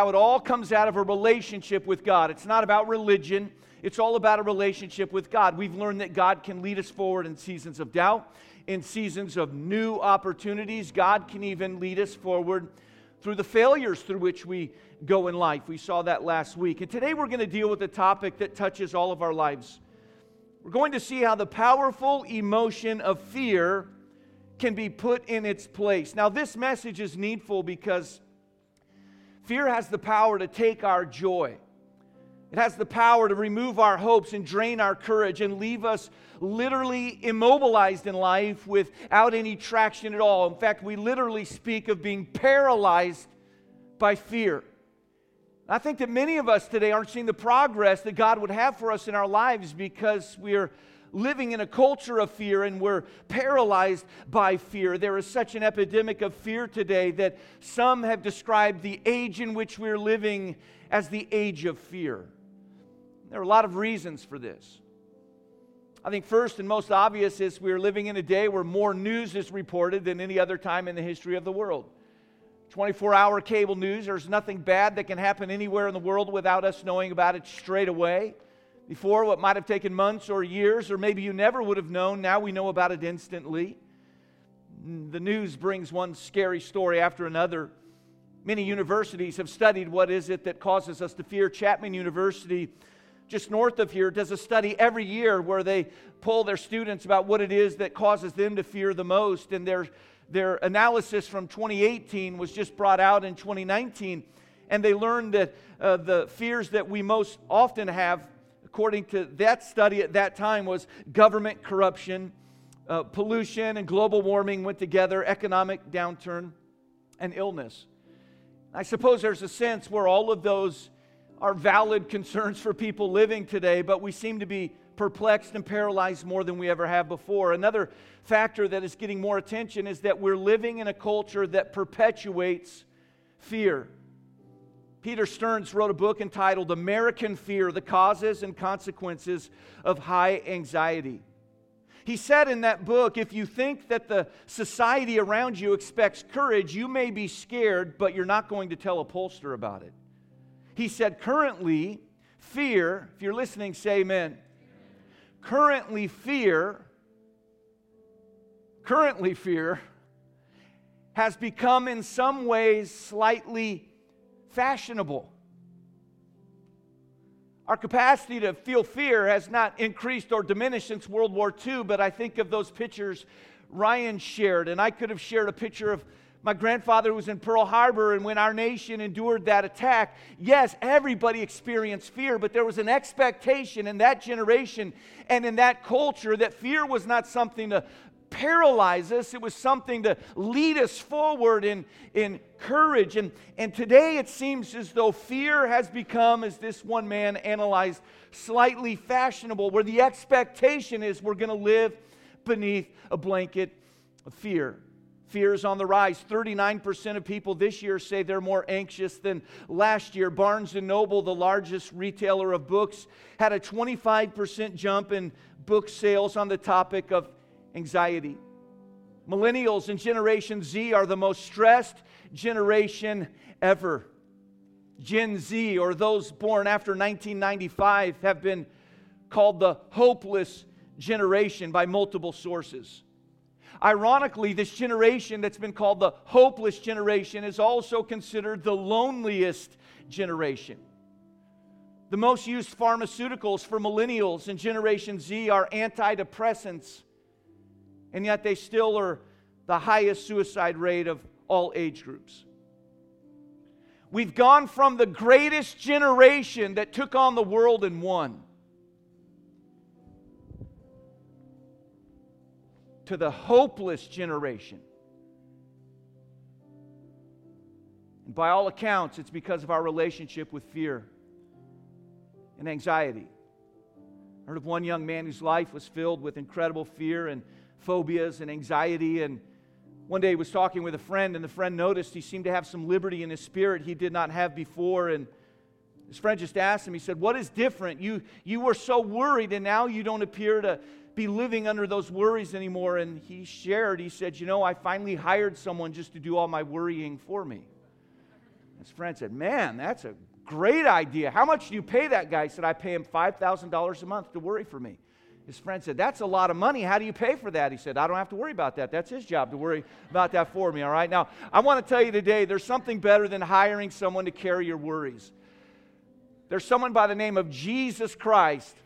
how it all comes out of a relationship with God. It's not about religion, it's all about a relationship with God. We've learned that God can lead us forward in seasons of doubt, in seasons of new opportunities. God can even lead us forward through the failures through which we go in life. We saw that last week. And today we're going to deal with a topic that touches all of our lives. We're going to see how the powerful emotion of fear can be put in its place. Now, this message is needful because fear has the power to take our joy. It has the power to remove our hopes and drain our courage and leave us literally immobilized in life without any traction at all. In fact, we literally speak of being paralyzed by fear. I think that many of us today aren't seeing the progress that God would have for us in our lives because we're living in a culture of fear and we're paralyzed by fear. There is such an epidemic of fear today that some have described the age in which we're living as the age of fear. There are a lot of reasons for this. I think first and most obvious is we're living in a day where more news is reported than any other time in the history of the world. 24 hour cable news, there's nothing bad that can happen anywhere in the world without us knowing about it straight away. Before, what might have taken months or years, or maybe you never would have known, now we know about it instantly. The news brings one scary story after another. Many universities have studied what is it that causes us to fear. Chapman University just north of here does a study every year where they poll their students about what it is that causes them to fear the most. And their, their analysis from 2018 was just brought out in 2019. And they learned that uh, the fears that we most often have, according to that study at that time, was government corruption, uh, pollution, and global warming went together, economic downturn, and illness. I suppose there's a sense where all of those are valid concerns for people living today, but we seem to be perplexed and paralyzed more than we ever have before. Another factor that is getting more attention is that we're living in a culture that perpetuates fear. Peter Stearns wrote a book entitled American Fear The Causes and Consequences of High Anxiety. He said in that book if you think that the society around you expects courage, you may be scared, but you're not going to tell a pollster about it. He said, currently, fear, if you're listening, say amen. Currently, fear, currently, fear has become in some ways slightly fashionable. Our capacity to feel fear has not increased or diminished since World War II, but I think of those pictures Ryan shared, and I could have shared a picture of my grandfather was in Pearl Harbor, and when our nation endured that attack, yes, everybody experienced fear, but there was an expectation in that generation and in that culture that fear was not something to paralyze us, it was something to lead us forward in, in courage. And, and today it seems as though fear has become, as this one man analyzed, slightly fashionable, where the expectation is we're going to live beneath a blanket of fear. Fear is on the rise. 39% of people this year say they're more anxious than last year. Barnes & Noble, the largest retailer of books, had a 25% jump in book sales on the topic of anxiety. Millennials and Generation Z are the most stressed generation ever. Gen Z, or those born after 1995, have been called the hopeless generation by multiple sources. Ironically, this generation that's been called the hopeless generation is also considered the loneliest generation. The most used pharmaceuticals for millennials and Generation Z are antidepressants, and yet they still are the highest suicide rate of all age groups. We've gone from the greatest generation that took on the world and won to the hopeless generation. And by all accounts, it's because of our relationship with fear and anxiety. I heard of one young man whose life was filled with incredible fear and phobias and anxiety. And one day he was talking with a friend, and the friend noticed he seemed to have some liberty in his spirit he did not have before. And his friend just asked him, he said, What is different? You, you were so worried, and now you don't appear to be living under those worries anymore. And he shared, he said, You know, I finally hired someone just to do all my worrying for me. His friend said, Man, that's a great idea. How much do you pay that guy? He said, I pay him $5,000 a month to worry for me. His friend said, That's a lot of money. How do you pay for that? He said, I don't have to worry about that. That's his job to worry about that for me, all right? Now, I want to tell you today there's something better than hiring someone to carry your worries. There's someone by the name of Jesus Christ,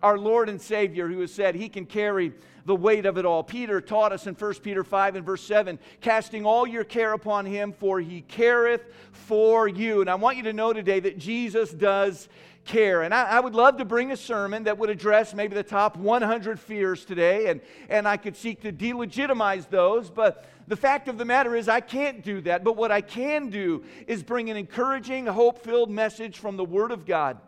our Lord and Savior, who has said he can carry the weight of it all. Peter taught us in 1 Peter 5 and verse 7 casting all your care upon him, for he careth for you. And I want you to know today that Jesus does care. And I, I, would love to bring a sermon that would address maybe the top 100 fears today, and, and I could seek to delegitimize those. But the fact of the matter is, I can't do that. But what I can do is bring an encouraging, hope filled message from the Word of God.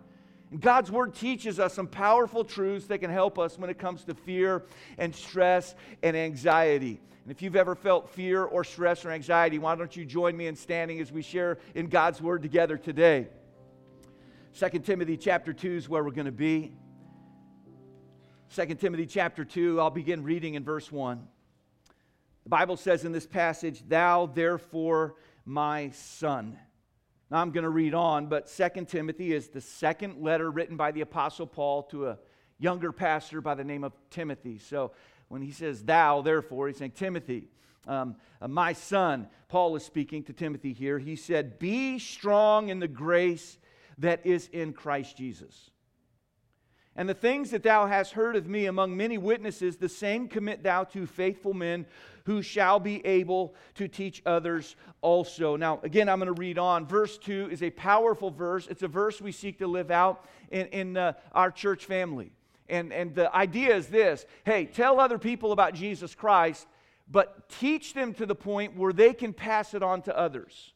And God's Word teaches us some powerful truths that can help us when it comes to fear and stress and anxiety. And if you've ever felt fear or stress or anxiety, why don't you join me in standing as we share in God's Word together today? 2 Timothy chapter 2 is where we're going to be. 2 Timothy chapter 2, I'll begin reading in verse 1. The Bible says in this passage, Thou therefore, my son. Now I'm going to read on, but 2 Timothy is the second letter written by the Apostle Paul to a younger pastor by the name of Timothy. So when he says thou, therefore, he's saying, Timothy, um, uh, my son, Paul is speaking to Timothy here. He said, Be strong in the grace that is in Christ Jesus. And the things that thou hast heard of me among many witnesses, the same commit thou to faithful men who shall be able to teach others also. Now, again, I'm going to read on. Verse 2 is a powerful verse. It's a verse we seek to live out in, in uh, our church family. And, and the idea is this hey, tell other people about Jesus Christ, but teach them to the point where they can pass it on to others.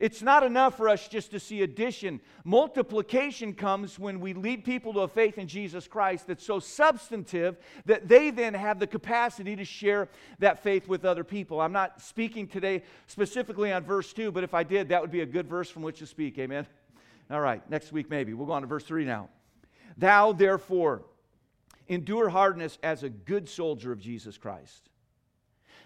It's not enough for us just to see addition. Multiplication comes when we lead people to a faith in Jesus Christ that's so substantive that they then have the capacity to share that faith with other people. I'm not speaking today specifically on verse 2, but if I did, that would be a good verse from which to speak. Amen. All right, next week maybe. We'll go on to verse 3 now. Thou, therefore, endure hardness as a good soldier of Jesus Christ.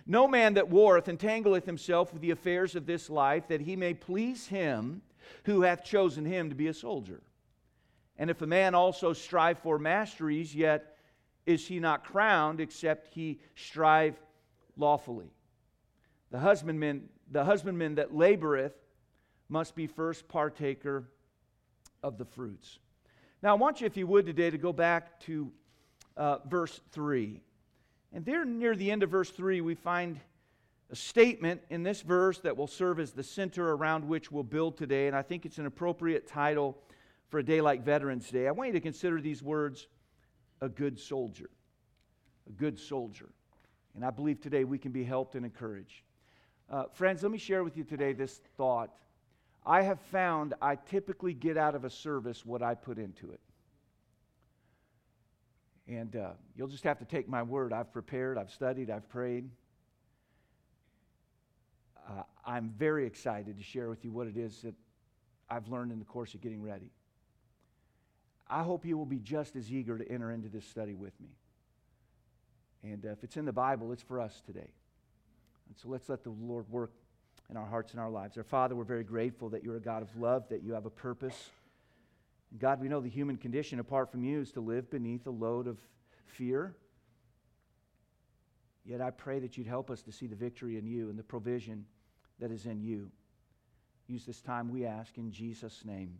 No man that warreth entangleth himself with the affairs of this life, that he may please him who hath chosen him to be a soldier. And if a man also strive for masteries, yet is he not crowned, except he strive lawfully. The husbandman, the husbandman that laboreth must be first partaker of the fruits. Now, I want you, if you would, today to go back to uh, verse 3. And there near the end of verse 3, we find a statement in this verse that will serve as the center around which we'll build today. And I think it's an appropriate title for a day like Veterans Day. I want you to consider these words a good soldier. A good soldier. And I believe today we can be helped and encouraged. Uh, friends, let me share with you today this thought. I have found I typically get out of a service what I put into it. And uh, you'll just have to take my word. I've prepared, I've studied, I've prayed. Uh, I'm very excited to share with you what it is that I've learned in the course of getting ready. I hope you will be just as eager to enter into this study with me. And uh, if it's in the Bible, it's for us today. And so let's let the Lord work in our hearts and our lives. Our Father, we're very grateful that you're a God of love, that you have a purpose God, we know the human condition apart from you is to live beneath a load of fear. Yet I pray that you'd help us to see the victory in you and the provision that is in you. Use this time, we ask, in Jesus' name.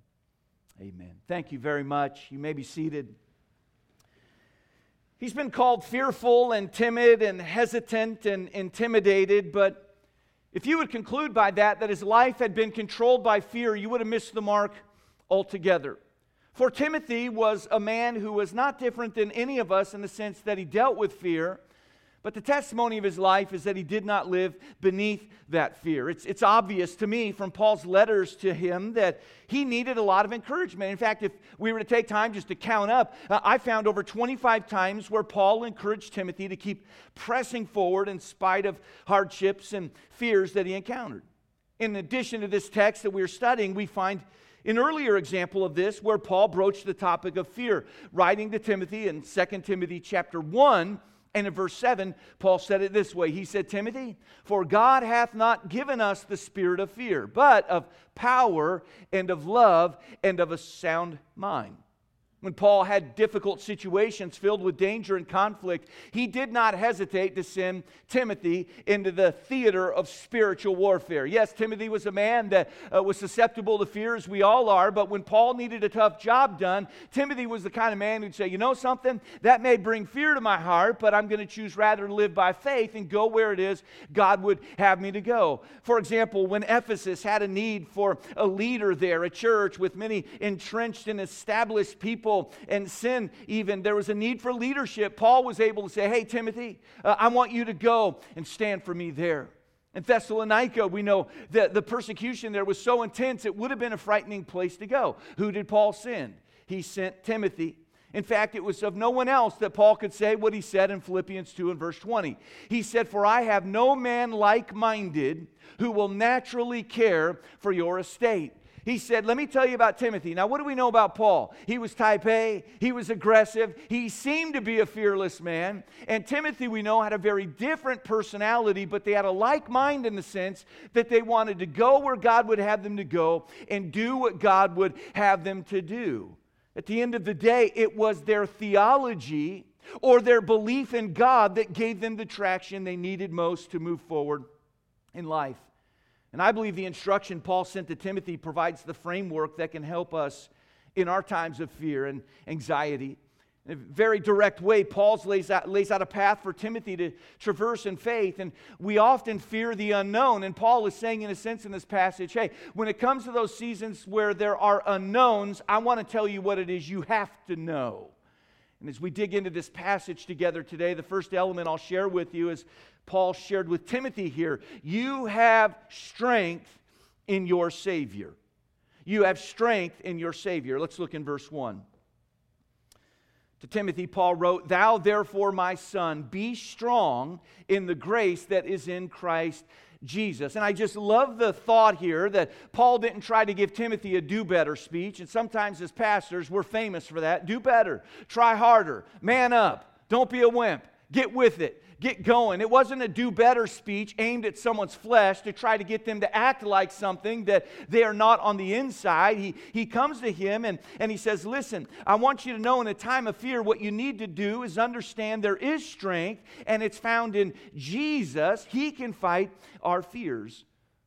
Amen. Thank you very much. You may be seated. He's been called fearful and timid and hesitant and intimidated, but if you would conclude by that that his life had been controlled by fear, you would have missed the mark altogether. For Timothy was a man who was not different than any of us in the sense that he dealt with fear, but the testimony of his life is that he did not live beneath that fear. It's, it's obvious to me from Paul's letters to him that he needed a lot of encouragement. In fact, if we were to take time just to count up, uh, I found over 25 times where Paul encouraged Timothy to keep pressing forward in spite of hardships and fears that he encountered. In addition to this text that we are studying, we find an earlier example of this where Paul broached the topic of fear, writing to Timothy in 2 Timothy chapter 1, And in verse 7, Paul said it this way He said, Timothy, for God hath not given us the spirit of fear, but of power and of love and of a sound mind. When Paul had difficult situations filled with danger and conflict, he did not hesitate to send Timothy into the theater of spiritual warfare. Yes, Timothy was a man that uh, was susceptible to fear, as we all are, but when Paul needed a tough job done, Timothy was the kind of man who'd say, You know something? That may bring fear to my heart, but I'm going to choose rather to live by faith and go where it is God would have me to go. For example, when Ephesus had a need for a leader there, a church with many entrenched and established people and sin, even, there was a need for leadership. Paul was able to say, Hey, Timothy, uh, I want you to go and stand for me there. In Thessalonica, we know that the persecution there was so intense, it would have been a frightening place to go. Who did Paul send? He sent Timothy. In fact, it was of no one else that Paul could say what he said in Philippians 2 and verse 20. He said, For I have no man like minded who will naturally care for your estate. He said, Let me tell you about Timothy. Now, what do we know about Paul? He was type A, he was aggressive, he seemed to be a fearless man. And Timothy, we know, had a very different personality, but they had a like mind in the sense that they wanted to go where God would have them to go and do what God would have them to do. At the end of the day, it was their theology or their belief in God that gave them the traction they needed most to move forward in life. And I believe the instruction Paul sent to Timothy provides the framework that can help us in our times of fear and anxiety. In a very direct way, Paul lays out, lays out a path for Timothy to traverse in faith, and we often fear the unknown. And Paul is saying, in a sense, in this passage, hey, when it comes to those seasons where there are unknowns, I want to tell you what it is you have to know. And as we dig into this passage together today, the first element I'll share with you is Paul shared with Timothy here. You have strength in your Savior. You have strength in your Savior. Let's look in verse 1. To Timothy, Paul wrote, Thou therefore, my son, be strong in the grace that is in Christ Jesus. And I just love the thought here that Paul didn't try to give Timothy a do better speech. And sometimes as pastors, we're famous for that. Do better, try harder, man up, don't be a wimp, get with it get going. It wasn't a do better speech aimed at someone's flesh to try to get them to act like something that they are not on the inside. He, he comes to him and, and he says, Listen, I want you to know in a time of fear, what you need to do is understand there is strength and it's found in Jesus. He can fight our fears.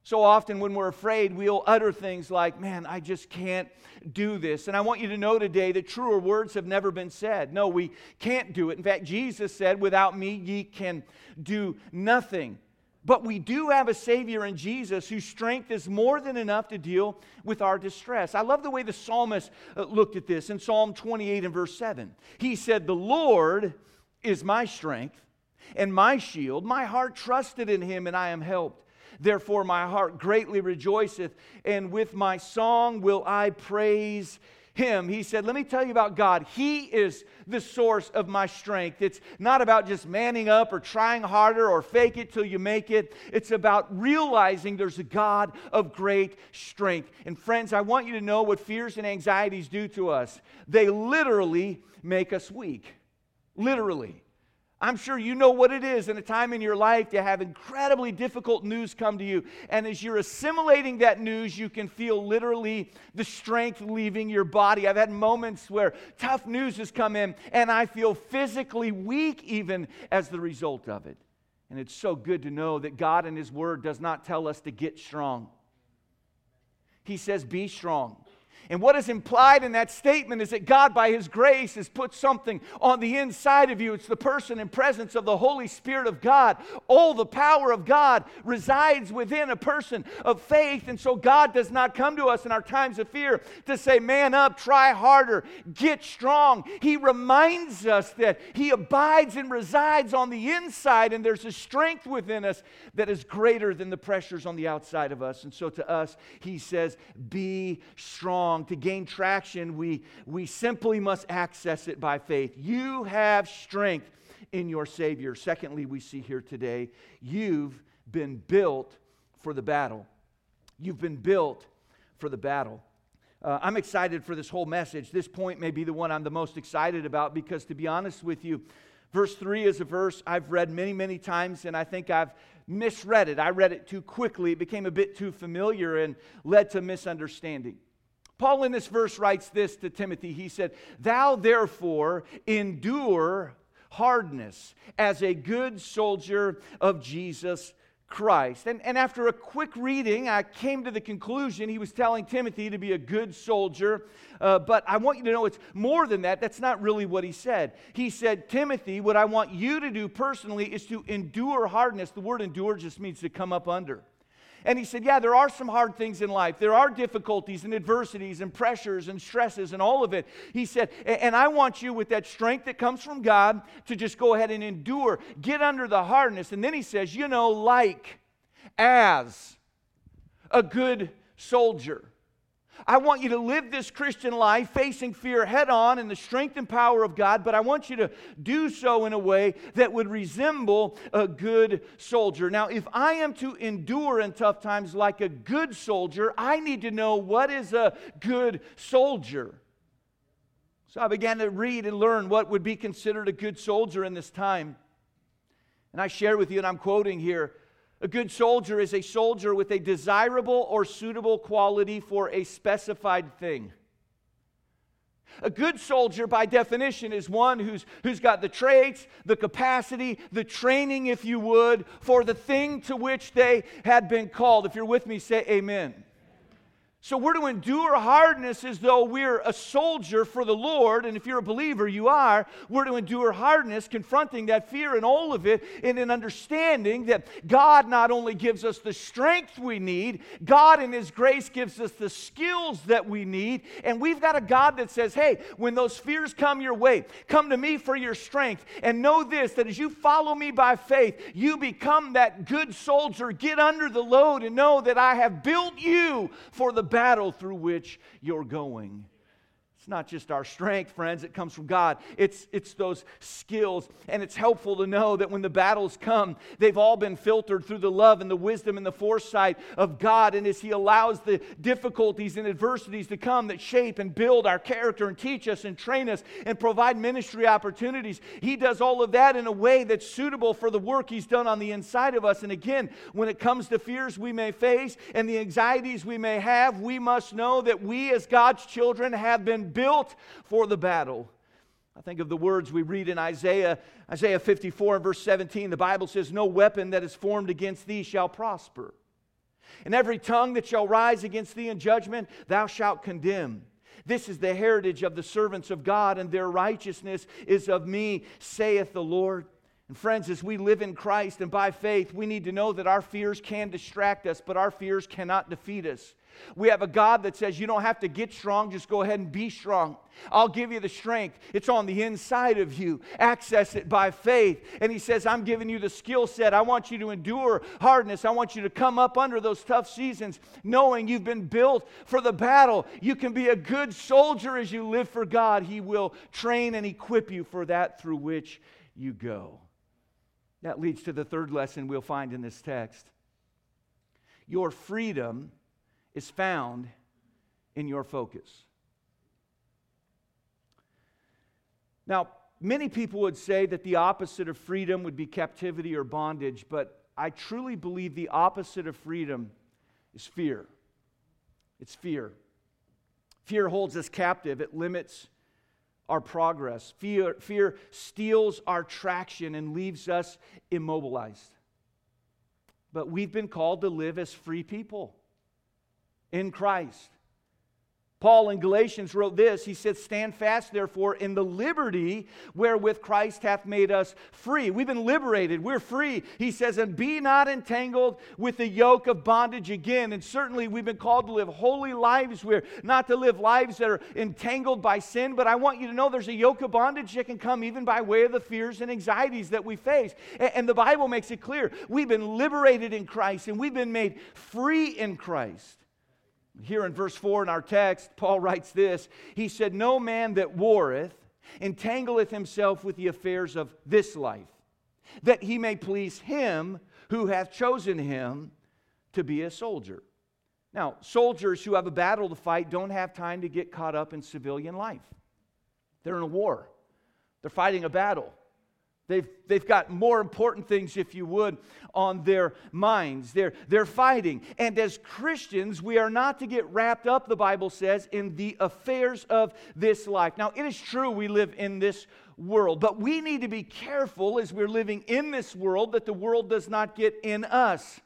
So often, when we're afraid, we'll utter things like, Man, I just can't do this. And I want you to know today that truer words have never been said. No, we can't do it. In fact, Jesus said, Without me, ye can do nothing. But we do have a Savior in Jesus whose strength is more than enough to deal with our distress. I love the way the psalmist uh, looked at this in Psalm 28 and verse 7. He said, The Lord is my strength and my shield. My heart trusted in him, and I am helped. Therefore, my heart greatly rejoiceth, and with my song will I praise him. He said, Let me tell you about God. He is the source of my strength. It's not about just manning up or trying harder or fake it till you make it. It's about realizing there's a God of great strength. And friends, I want you to know what fears and anxieties do to us. They literally make us weak. Literally. I'm sure you know what it is in a time in your life to have incredibly difficult news come to you. And as you're assimilating that news, you can feel literally the strength leaving your body. I've had moments where tough news has come in, and I feel physically weak even as the result of it. And it's so good to know that God and His Word does not tell us to get strong, He says, be strong. And what is implied in that statement is that God, by His grace, has put something on the inside of you. It's the person and presence of the Holy Spirit of God. All the power of God resides within a person of faith. And so God does not come to us in our times of fear to say, man up, try harder, get strong. He reminds us that He abides and resides on the inside, and there's a strength within us that is greater than the pressures on the outside of us. And so to us, He says, be to gain traction, we, we simply must access it by faith. You have strength in your Savior. Secondly, we see here today, you've been built for the battle. You've been built for the battle. Uh, I'm excited for this whole message. This point may be the one I'm the most excited about because, to be honest with you, Verse 3 is a verse I've read many, many times, and I think I've misread it. I read it too quickly. It became a bit too familiar and led to misunderstanding. Paul in this verse writes this to Timothy. He said, Thou therefore endure hardness as a good soldier of Jesus Christ. And, and after a quick reading, I came to the conclusion he was telling Timothy to be a good soldier. Uh, but I want you to know it's more than that. That's not really what he said. He said, Timothy, what I want you to do personally is to endure hardness. The word endure just means to come up under. And he said, Yeah, there are some hard things in life. There are difficulties and adversities and pressures and stresses and all of it. He said, And I want you with that strength that comes from God to just go ahead and endure, get under the hardness. And then he says, You know, like as a good soldier. I want you to live this Christian life facing fear head on in the strength and power of God, but I want you to do so in a way that would resemble a good soldier. Now, if I am to endure in tough times like a good soldier, I need to know what is a good soldier. So I began to read and learn what would be considered a good soldier in this time. And I share with you, and I'm quoting here a good soldier is a soldier with a desirable or suitable quality for a specified thing. A good soldier, by definition, is one who's, who's got the traits, the capacity, the training, if you would, for the thing to which they had been called. If you're with me, say amen. So we're to endure hardness as though we're a soldier for the Lord. And if you're a believer, you are. We're to endure hardness, confronting that fear and all of it, in an understanding that God not only gives us the strength we need, God in His grace gives us the skills that we need. And we've got a God that says, hey, when those fears come your way, come to me for your strength. And know this that as you follow me by faith, you become that good soldier. Get under the load and know that I have built you for the battle through which you're going. It's not just our strength, friends, it comes from God. It's, it's those skills. And it's helpful to know that when the battles come, they've all been filtered through the love and the wisdom and the foresight of God. And as He allows the difficulties and adversities to come that shape and build our character and teach us and train us and provide ministry opportunities, He does all of that in a way that's suitable for the work He's done on the inside of us. And again, when it comes to fears we may face and the anxieties we may have, we must know that we as God's children have been built for the battle. I think of the words we read in Isaiah, Isaiah 54 and verse 17. The Bible says, No weapon that is formed against thee shall prosper. And every tongue that shall rise against thee in judgment, thou shalt condemn. This is the heritage of the servants of God, and their righteousness is of me, saith the Lord. And friends, as we live in Christ and by faith, we need to know that our fears can distract us, but our fears cannot defeat us. We have a God that says you don't have to get strong, just go ahead and be strong. I'll give you the strength. It's on the inside of you. Access it by faith. And He says, I'm giving you the skill set. I want you to endure hardness. I want you to come up under those tough seasons, knowing you've been built for the battle. You can be a good soldier as you live for God. He will train and equip you for that through which you go. That leads to the third lesson we'll find in this text. Your freedom is found in your focus. Now, many people would say that the opposite of freedom would be captivity or bondage, but I truly believe the opposite of freedom is fear. It's fear. Fear holds us captive, it limits our progress. Fear, fear steals our traction and leaves us immobilized. But we've been called to live as free people in Christ. Paul in Galatians wrote this. He said, Stand fast, therefore, in the liberty wherewith Christ hath made us free. We've been liberated. We're free. He says, And be not entangled with the yoke of bondage again. And certainly we've been called to live holy lives. We're not to live lives that are entangled by sin. But I want you to know there's a yoke of bondage that can come even by way of the fears and anxieties that we face. And the Bible makes it clear we've been liberated in Christ and we've been made free in Christ. Here in verse 4 in our text, Paul writes this He said, No man that warreth entangleth himself with the affairs of this life, that he may please him who hath chosen him to be a soldier. Now, soldiers who have a battle to fight don't have time to get caught up in civilian life. They're in a war, they're fighting a battle. They've, they've got more important things, if you would, on their minds. They're, they're fighting. And as Christians, we are not to get wrapped up, the Bible says, in the affairs of this life. Now, it is true we live in this world, but we need to be careful as we're living in this world that the world does not get in us.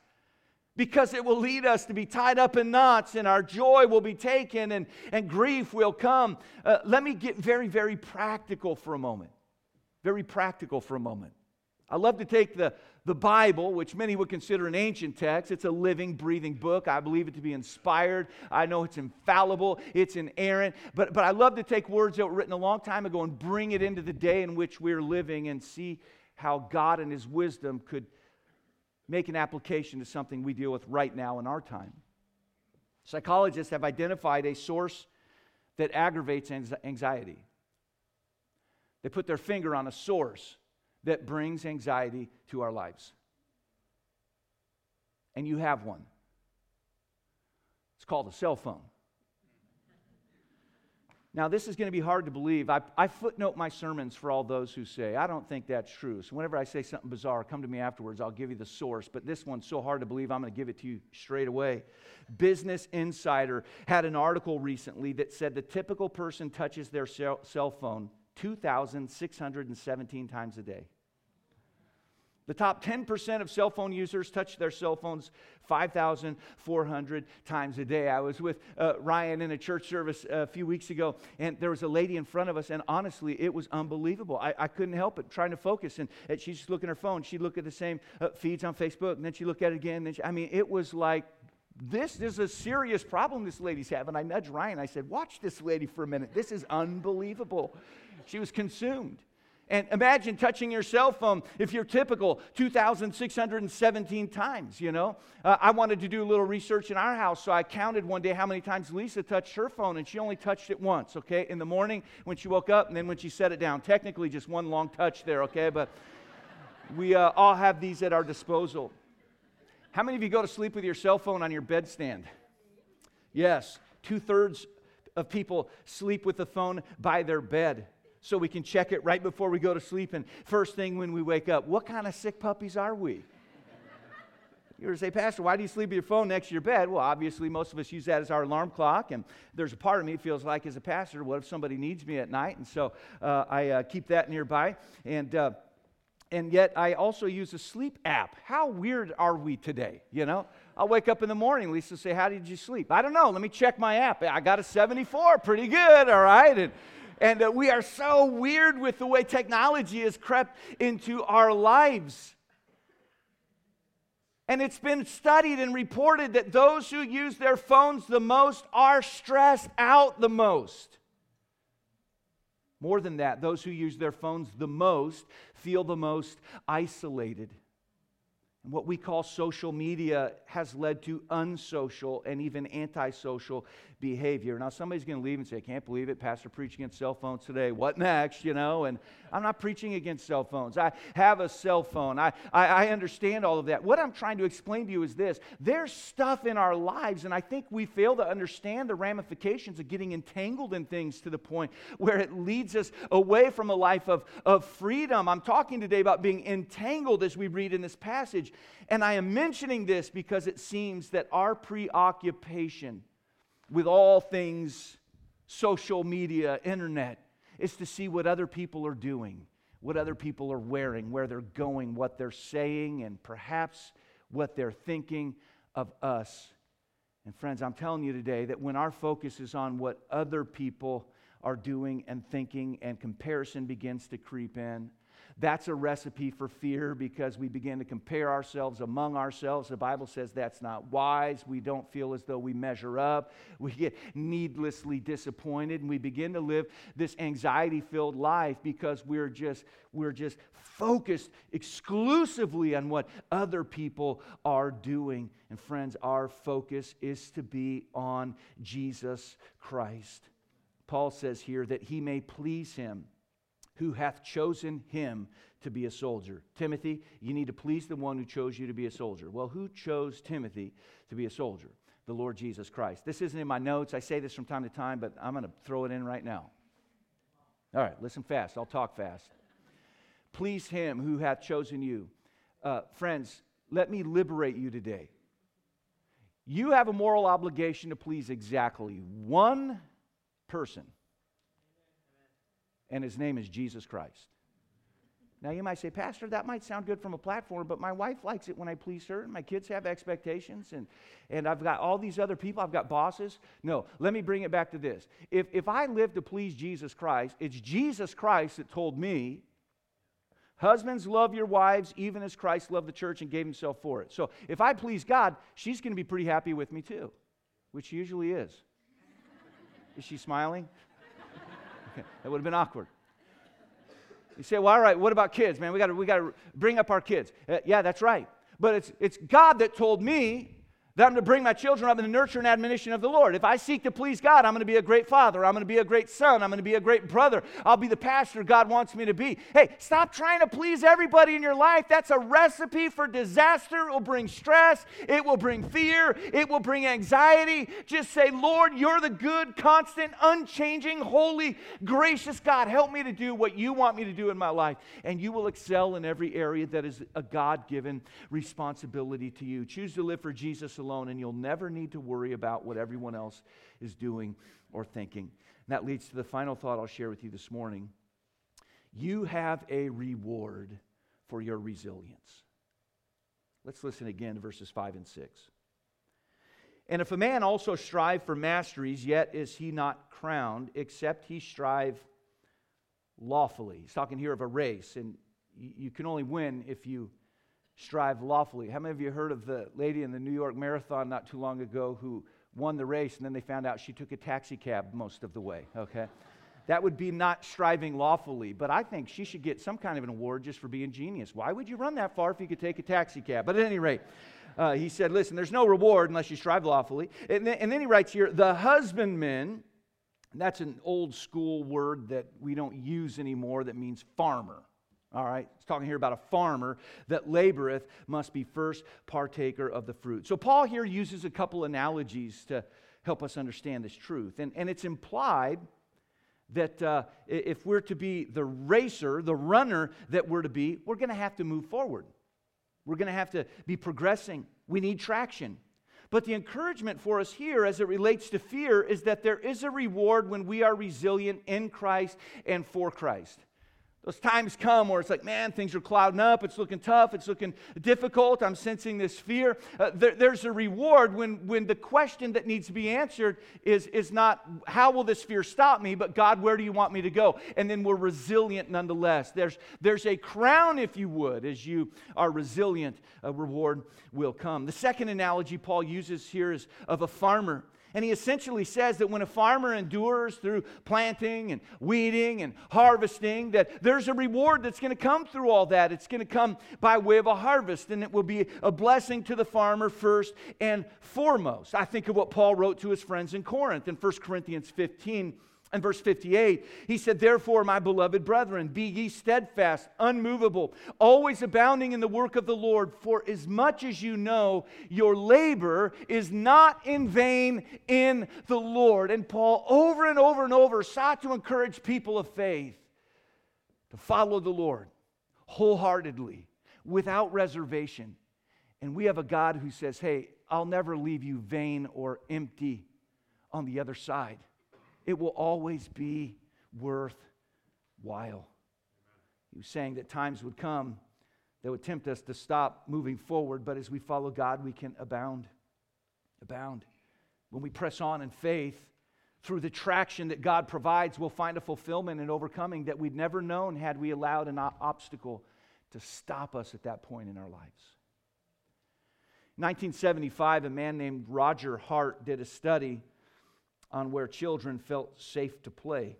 Because it will lead us to be tied up in knots, and our joy will be taken, and, and grief will come. Uh, let me get very, very practical for a moment very practical for a moment. I love to take the, the Bible, which many would consider an ancient text. It's a living, breathing book. I believe it to be inspired. I know it's infallible, it's inerrant. But, but I love to take words that were written a long time ago and bring it into the day in which we're living and see how God and His wisdom could make an application to something we deal with right now in our time. Psychologists have identified a source that aggravates anxiety. They put their finger on a source that brings anxiety to our lives. And you have one. It's called a cell phone. Now, this is going to be hard to believe. I, I, footnote my sermons for all those who say, I don't think that's true. So, whenever I say something bizarre, come to me afterwards. I'll give you the source. But this one's so hard to believe, I'm going to give it to you straight away. Business Insider had an article recently that said the typical person touches their cell, cell phone 2,617 times a day. The top 10% of cell phone users touch their cell phones 5,400 times a day. I was with uh, Ryan in a church service a few weeks ago, and there was a lady in front of us, and honestly, it was unbelievable. I, I couldn't help it, trying to focus. And, and she's just looking at her phone. She'd look at the same uh, feeds on Facebook, and then she'd look at it again. She, I mean, it was like this is a serious problem this lady's having. I nudged Ryan. I said, Watch this lady for a minute. This is unbelievable. She was consumed. And imagine touching your cell phone if you're typical 2,617 times, you know. Uh, I wanted to do a little research in our house, so I counted one day how many times Lisa touched her phone, and she only touched it once, okay? In the morning when she woke up, and then when she set it down. Technically, just one long touch there, okay? But we uh, all have these at our disposal. How many of you go to sleep with your cell phone on your bedstand? Yes, two thirds of people sleep with the phone by their bed so we can check it right before we go to sleep and first thing when we wake up. What kind of sick puppies are we? You're going to say, Pastor, why do you sleep with your phone next to your bed? Well, obviously, most of us use that as our alarm clock. And there's a part of me feels like, as a pastor, what if somebody needs me at night? And so uh, I uh, keep that nearby. And, uh, and yet, I also use a sleep app. How weird are we today? You know? I'll wake up in the morning. Lisa say, How did you sleep? I don't know. Let me check my app. I got a 74. Pretty good. All right. And, and uh, we are so weird with the way technology has crept into our lives. And it's been studied and reported that those who use their phones the most are stressed out the most. More than that, those who use their phones the most feel the most isolated. And what we call social media has led to unsocial and even antisocial behavior. Now, somebody's going to leave and say, I can't believe it. Pastor preaching against cell phones today. What next? You know, and I'm not preaching against cell phones. I have a cell phone. I, I, I understand all of that. What I'm trying to explain to you is this there's stuff in our lives, and I think we fail to understand the ramifications of getting entangled in things to the point where it leads us away from a life of, of freedom. I'm talking today about being entangled as we read in this passage. And I am mentioning this because it seems that our preoccupation with all things social media, internet, is to see what other people are doing, what other people are wearing, where they're going, what they're saying, and perhaps what they're thinking of us. And friends, I'm telling you today that when our focus is on what other people are doing and thinking, and comparison begins to creep in, that's a recipe for fear because we begin to compare ourselves among ourselves. The Bible says that's not wise. We don't feel as though we measure up. We get needlessly disappointed and we begin to live this anxiety filled life because we're just, we're just focused exclusively on what other people are doing. And friends, our focus is to be on Jesus Christ. Paul says here that he may please him who hath chosen him to be a soldier. Timothy, you need to please the one who chose you to be a soldier. Well, who chose Timothy to be a soldier? The Lord Jesus Christ. This isn't in my notes. I say this from time to time, but I'm going to throw it in right now. All right, listen fast. I'll talk fast. please him who hath chosen you. Uh, friends, let me liberate you today. You have a moral obligation to please exactly one person, and his name is Jesus Christ. Now, you might say, Pastor, that might sound good from a platform, but my wife likes it when I please her, and my kids have expectations, and, and I've got all these other people, I've got bosses. No, let me bring it back to this. If, if I live to please Jesus Christ, it's Jesus Christ that told me, Husbands, love your wives, even as Christ loved the church and gave himself for it. So if I please God, she's going to be pretty happy with me too, which she usually is. is she smiling? Okay, that would have been awkward. You say, well, all right, what about kids, man? We got we to bring up our kids. Uh, yeah, that's right. But it's, it's God that told me that I'm to bring my children up in the nurture and admonition of the Lord. If I seek to please God, I'm going to be a great father. I'm going to be a great son. I'm going to be a great brother. I'll be the pastor God wants me to be. Hey, stop trying to please everybody in your life. That's a recipe for disaster. It will bring stress. It will bring fear. It will bring anxiety. Just say, Lord, you're the good, constant, unchanging, holy, gracious God. Help me to do what you want me to do in my life. And you will excel in every area that is a God given responsibility to you. Choose to live for Jesus alone, and you'll never need to worry about what everyone else is doing or thinking. And that leads to the final thought I'll share with you this morning. You have a reward for your resilience. Let's listen again to verses 5 and 6. And if a man also strive for masteries, yet is he not crowned, except he strive lawfully. He's talking here of a race, and you can only win if you strive lawfully. How many of you heard of the lady in the New York Marathon not too long ago who won the race and then they found out she took a taxi cab most of the way? Okay. That would be not striving lawfully, but I think she should get some kind of an award just for being genius. Why would you run that far if you could take a taxi cab? But at any rate, uh, he said, Listen, there's no reward unless you strive lawfully. And then, and then he writes here, The husbandman, that's an old school word that we don't use anymore that means farmer. All right, it's talking here about a farmer that laboreth must be first partaker of the fruit. So, Paul here uses a couple analogies to help us understand this truth. And, and it's implied that uh, if we're to be the racer, the runner that we're to be, we're going to have to move forward. We're going to have to be progressing. We need traction. But the encouragement for us here as it relates to fear is that there is a reward when we are resilient in Christ and for Christ. Those times come where it's like, man, things are clouding up. It's looking tough. It's looking difficult. I'm sensing this fear. Uh, there, there's a reward when, when the question that needs to be answered is, is not, how will this fear stop me, but God, where do you want me to go? And then we're resilient nonetheless. There's, there's a crown, if you would, as you are resilient, a reward will come. The second analogy Paul uses here is of a farmer. And he essentially says that when a farmer endures through planting and weeding and harvesting, that there's a reward that's going to come through all that. It's going to come by way of a harvest, and it will be a blessing to the farmer first and foremost. I think of what Paul wrote to his friends in Corinth in 1 Corinthians 15 and verse 58, he said, Therefore, my beloved brethren, be ye steadfast, unmovable, always abounding in the work of the Lord, for as much as you know your labor is not in vain in the Lord. And Paul, over and over and over, sought to encourage people of faith to follow the Lord wholeheartedly, without reservation. And we have a God who says, Hey, I'll never leave you vain or empty on the other side it will always be worthwhile. He was saying that times would come that would tempt us to stop moving forward, but as we follow God, we can abound. Abound. When we press on in faith, through the traction that God provides, we'll find a fulfillment and overcoming that we'd never known had we allowed an obstacle to stop us at that point in our lives. In 1975, a man named Roger Hart did a study on where children felt safe to play.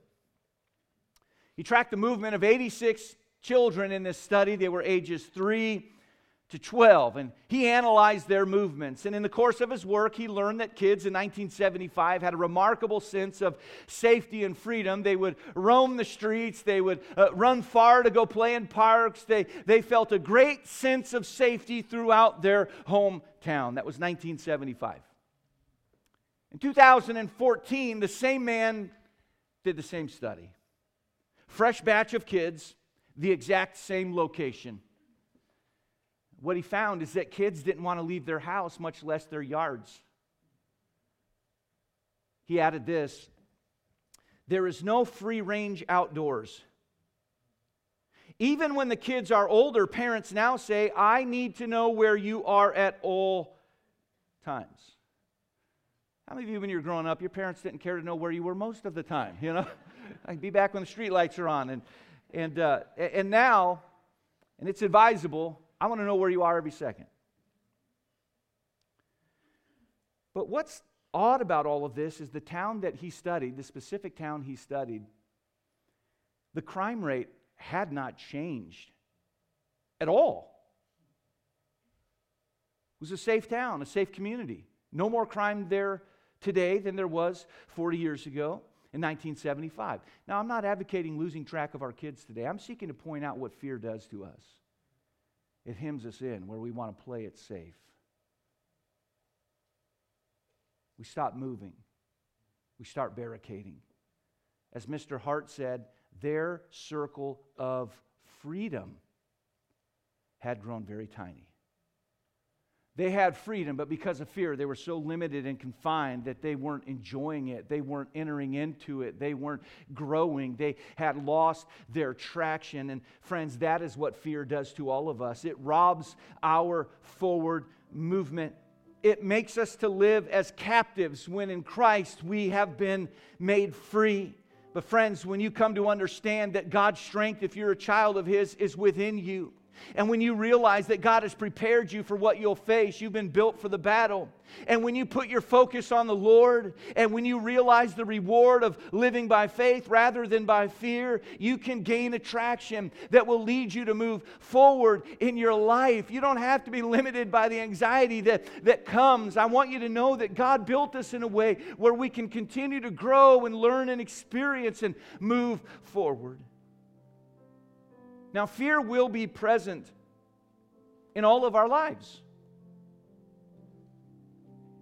He tracked the movement of 86 children in this study. They were ages 3 to 12, and he analyzed their movements. And in the course of his work, he learned that kids in 1975 had a remarkable sense of safety and freedom. They would roam the streets, they would uh, run far to go play in parks. They, they felt a great sense of safety throughout their hometown. That was 1975. In 2014, the same man did the same study. Fresh batch of kids, the exact same location. What he found is that kids didn't want to leave their house, much less their yards. He added this there is no free range outdoors. Even when the kids are older, parents now say, I need to know where you are at all times. How many of you, when you were growing up, your parents didn't care to know where you were most of the time? You know, I'd be back when the street lights are on. And, and, uh, and now, and it's advisable, I want to know where you are every second. But what's odd about all of this is the town that he studied, the specific town he studied, the crime rate had not changed at all. It was a safe town, a safe community. No more crime there today than there was 40 years ago in 1975. Now, I'm not advocating losing track of our kids today. I'm seeking to point out what fear does to us. It hems us in where we want to play it safe. We stop moving, we start barricading. As Mr. Hart said, their circle of freedom had grown very tiny. They had freedom, but because of fear, they were so limited and confined that they weren't enjoying it. They weren't entering into it. They weren't growing. They had lost their traction. And friends, that is what fear does to all of us. It robs our forward movement. It makes us to live as captives when in Christ we have been made free. But, friends, when you come to understand that God's strength, if you're a child of His, is within you, and when you realize that God has prepared you for what you'll face, you've been built for the battle. And when you put your focus on the Lord, and when you realize the reward of living by faith rather than by fear, you can gain attraction that will lead you to move forward in your life. You don't have to be limited by the anxiety that, that comes. I want you to know that God built us in a way where we can continue to grow and learn and experience and move forward. Now, fear will be present in all of our lives.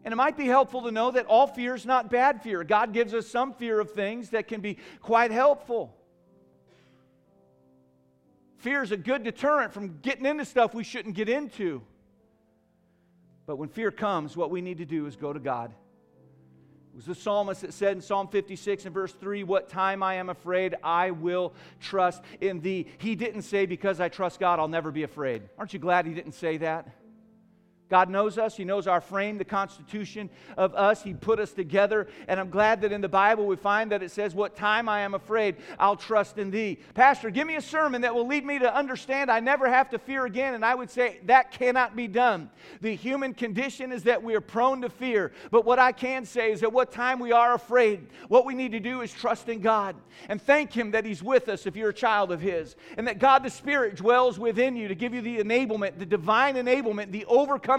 And it might be helpful to know that all fear is not bad fear. God gives us some fear of things that can be quite helpful. Fear is a good deterrent from getting into stuff we shouldn't get into. But when fear comes, what we need to do is go to God was the psalmist that said in Psalm 56 and verse 3, What time I am afraid, I will trust in thee. He didn't say, Because I trust God, I'll never be afraid. Aren't you glad he didn't say that? God knows us. He knows our frame, the constitution of us. He put us together. And I'm glad that in the Bible we find that it says, What time I am afraid, I'll trust in thee. Pastor, give me a sermon that will lead me to understand I never have to fear again. And I would say that cannot be done. The human condition is that we are prone to fear. But what I can say is that what time we are afraid, what we need to do is trust in God and thank Him that He's with us if you're a child of His. And that God the Spirit dwells within you to give you the enablement, the divine enablement, the overcoming